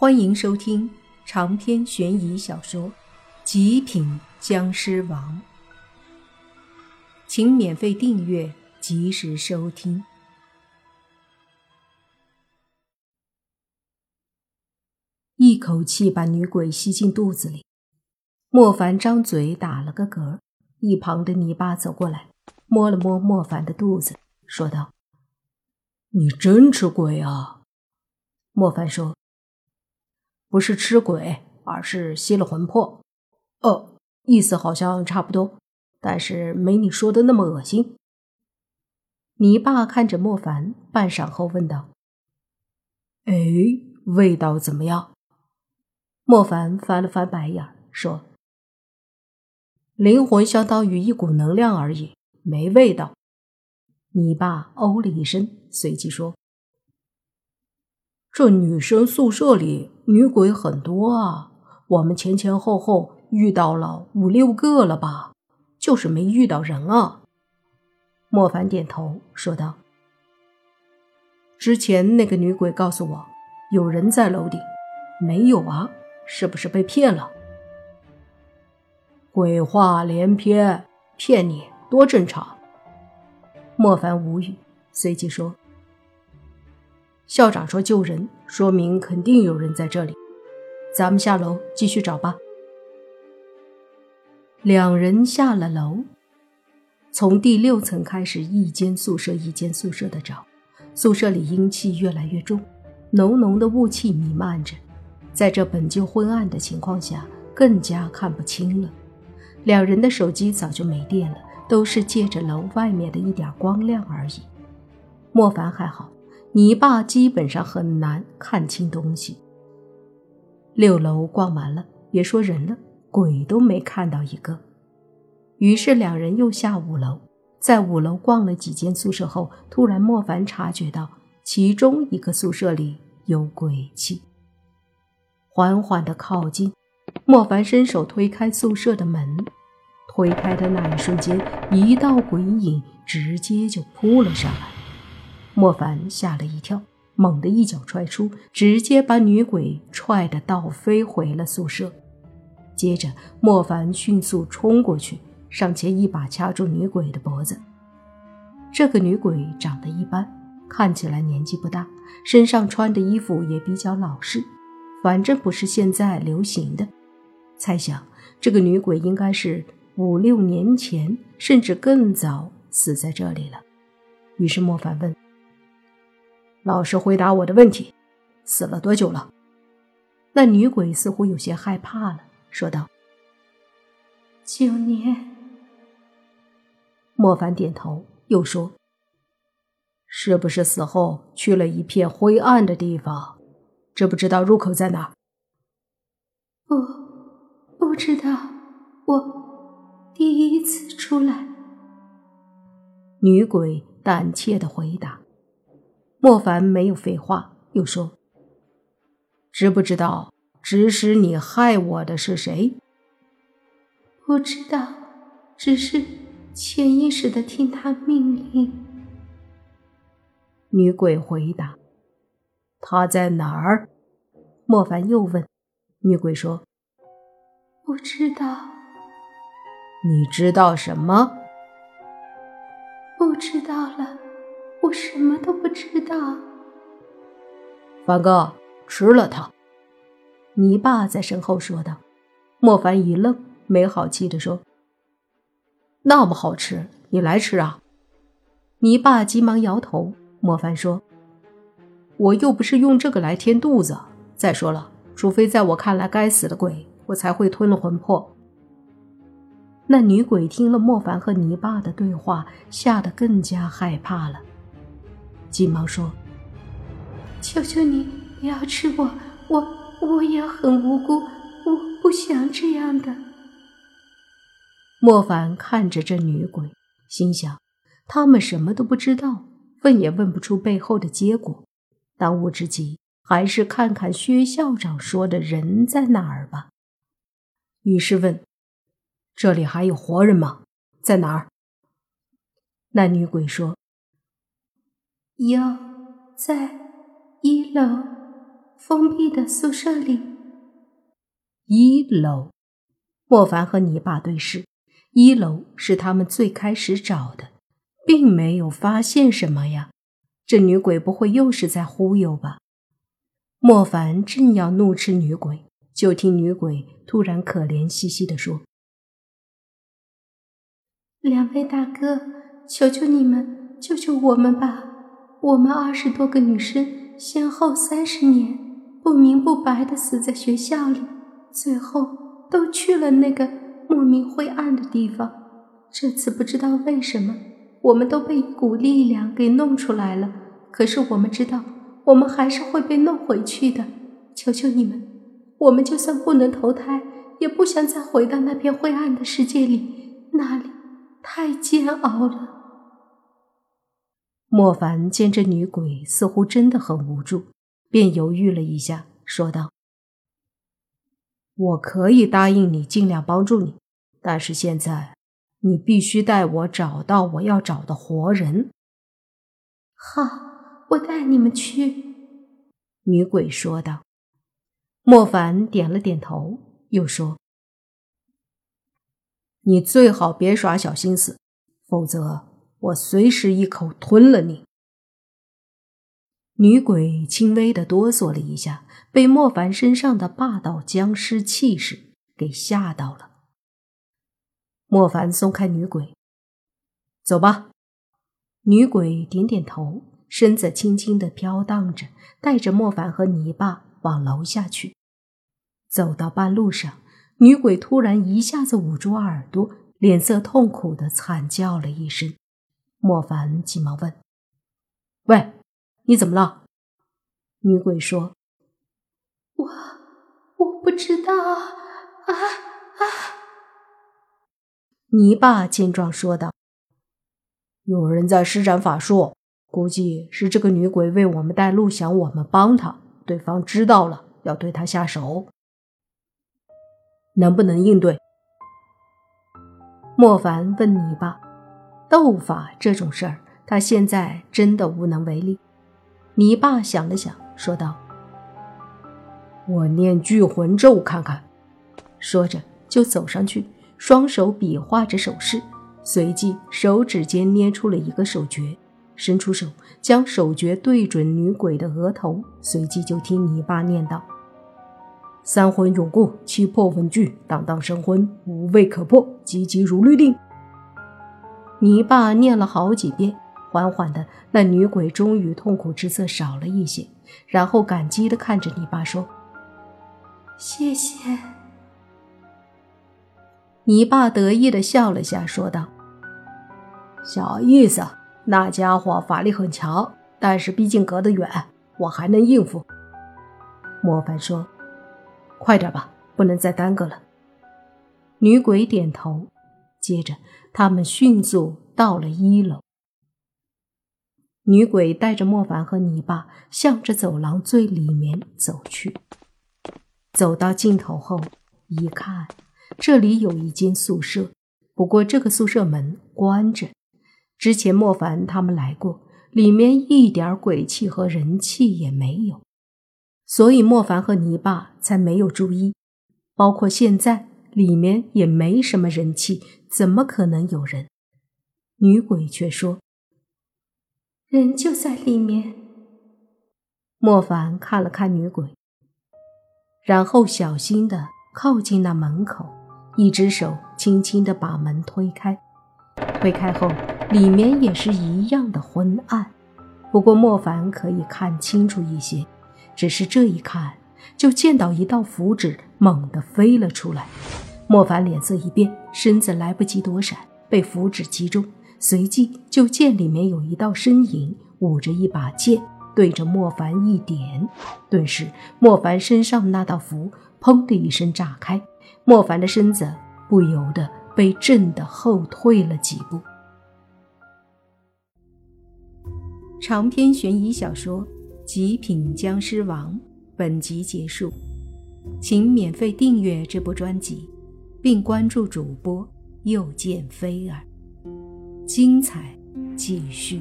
欢迎收听长篇悬疑小说《极品僵尸王》，请免费订阅，及时收听。一口气把女鬼吸进肚子里，莫凡张嘴打了个嗝。一旁的泥巴走过来，摸了摸莫凡的肚子，说道：“你真吃鬼啊？”莫凡说。不是吃鬼，而是吸了魂魄。哦，意思好像差不多，但是没你说的那么恶心。你爸看着莫凡，半晌后问道：“哎，味道怎么样？”莫凡翻了翻白眼，说：“灵魂相当于一股能量而已，没味道。”你爸哦了一声，随即说。这女生宿舍里女鬼很多啊，我们前前后后遇到了五六个了吧，就是没遇到人啊。莫凡点头说道：“之前那个女鬼告诉我有人在楼顶，没有啊？是不是被骗了？”鬼话连篇，骗你多正常。莫凡无语，随即说。校长说救人，说明肯定有人在这里。咱们下楼继续找吧。两人下了楼，从第六层开始，一间宿舍一间宿舍的找。宿舍里阴气越来越重，浓浓的雾气弥漫着，在这本就昏暗的情况下，更加看不清了。两人的手机早就没电了，都是借着楼外面的一点光亮而已。莫凡还好。你爸基本上很难看清东西。六楼逛完了，别说人了，鬼都没看到一个。于是两人又下五楼，在五楼逛了几间宿舍后，突然莫凡察觉到其中一个宿舍里有鬼气，缓缓的靠近。莫凡伸手推开宿舍的门，推开的那一瞬间，一道鬼影直接就扑了上来。莫凡吓了一跳，猛地一脚踹出，直接把女鬼踹得倒飞回了宿舍。接着，莫凡迅速冲过去，上前一把掐住女鬼的脖子。这个女鬼长得一般，看起来年纪不大，身上穿的衣服也比较老式，反正不是现在流行的。猜想，这个女鬼应该是五六年前，甚至更早死在这里了。于是莫凡问。老实回答我的问题，死了多久了？那女鬼似乎有些害怕了，说道：“九年。”莫凡点头，又说：“是不是死后去了一片灰暗的地方？知不知道入口在哪？”“不，不知道。我第一次出来。”女鬼胆怯的回答。莫凡没有废话，又说：“知不知道指使你害我的是谁？”“不知道，只是潜意识的听他命令。”女鬼回答。“他在哪儿？”莫凡又问。女鬼说：“不知道。”“你知道什么？”“不知道了。”我什么都不知道。凡哥，吃了它。”泥爸在身后说道。莫凡一愣，没好气的说：“那么好吃，你来吃啊？”泥爸急忙摇头。莫凡说：“我又不是用这个来填肚子。再说了，除非在我看来该死的鬼，我才会吞了魂魄。”那女鬼听了莫凡和泥巴的对话，吓得更加害怕了。急忙说：“求求你不要吃我，我我也很无辜，我不想这样的。”莫凡看着这女鬼，心想：他们什么都不知道，问也问不出背后的结果。当务之急还是看看薛校长说的人在哪儿吧。于是问：“这里还有活人吗？在哪儿？”那女鬼说。有，在一楼，封闭的宿舍里。一楼，莫凡和泥巴对视。一楼是他们最开始找的，并没有发现什么呀。这女鬼不会又是在忽悠吧？莫凡正要怒斥女鬼，就听女鬼突然可怜兮兮地说：“两位大哥，求求你们救救我们吧！我们二十多个女生，先后三十年不明不白的死在学校里，最后都去了那个……”莫名灰暗的地方，这次不知道为什么，我们都被一股力量给弄出来了。可是我们知道，我们还是会被弄回去的。求求你们，我们就算不能投胎，也不想再回到那片灰暗的世界里，那里太煎熬了。莫凡见这女鬼似乎真的很无助，便犹豫了一下，说道。我可以答应你，尽量帮助你，但是现在你必须带我找到我要找的活人。好，我带你们去。”女鬼说道。莫凡点了点头，又说：“你最好别耍小心思，否则我随时一口吞了你。”女鬼轻微的哆嗦了一下，被莫凡身上的霸道僵尸气势给吓到了。莫凡松开女鬼，走吧。女鬼点点头，身子轻轻的飘荡着，带着莫凡和泥巴往楼下去。走到半路上，女鬼突然一下子捂住耳朵，脸色痛苦的惨叫了一声。莫凡急忙问：“喂？”你怎么了？女鬼说：“我我不知道啊啊！”泥巴见状说道：“有人在施展法术，估计是这个女鬼为我们带路，想我们帮她。对方知道了，要对她下手，能不能应对？”莫凡问泥巴：“斗法这种事儿，他现在真的无能为力。”你爸想了想，说道：“我念聚魂咒看看。”说着就走上去，双手比划着手势，随即手指间捏出了一个手诀，伸出手将手诀对准女鬼的额头，随即就听你爸念道：“三魂永固，七魄稳聚，荡荡生魂，无位可破，急急如律令。”你爸念了好几遍。缓缓的，那女鬼终于痛苦之色少了一些，然后感激的看着泥巴说：“谢谢。”泥巴得意的笑了下，说道：“小意思，那家伙法力很强，但是毕竟隔得远，我还能应付。”莫凡说：“快点吧，不能再耽搁了。”女鬼点头，接着他们迅速到了一楼。女鬼带着莫凡和泥巴向着走廊最里面走去。走到尽头后，一看，这里有一间宿舍，不过这个宿舍门关着。之前莫凡他们来过，里面一点鬼气和人气也没有，所以莫凡和泥巴才没有注意。包括现在，里面也没什么人气，怎么可能有人？女鬼却说。人就在里面。莫凡看了看女鬼，然后小心的靠近那门口，一只手轻轻的把门推开。推开后，里面也是一样的昏暗，不过莫凡可以看清楚一些。只是这一看，就见到一道符纸猛地飞了出来。莫凡脸色一变，身子来不及躲闪，被符纸击中。随即就见里面有一道身影舞着一把剑，对着莫凡一点，顿时莫凡身上那道符砰的一声炸开，莫凡的身子不由得被震得后退了几步。长篇悬疑小说《极品僵尸王》本集结束，请免费订阅这部专辑，并关注主播又见菲儿。精彩继续。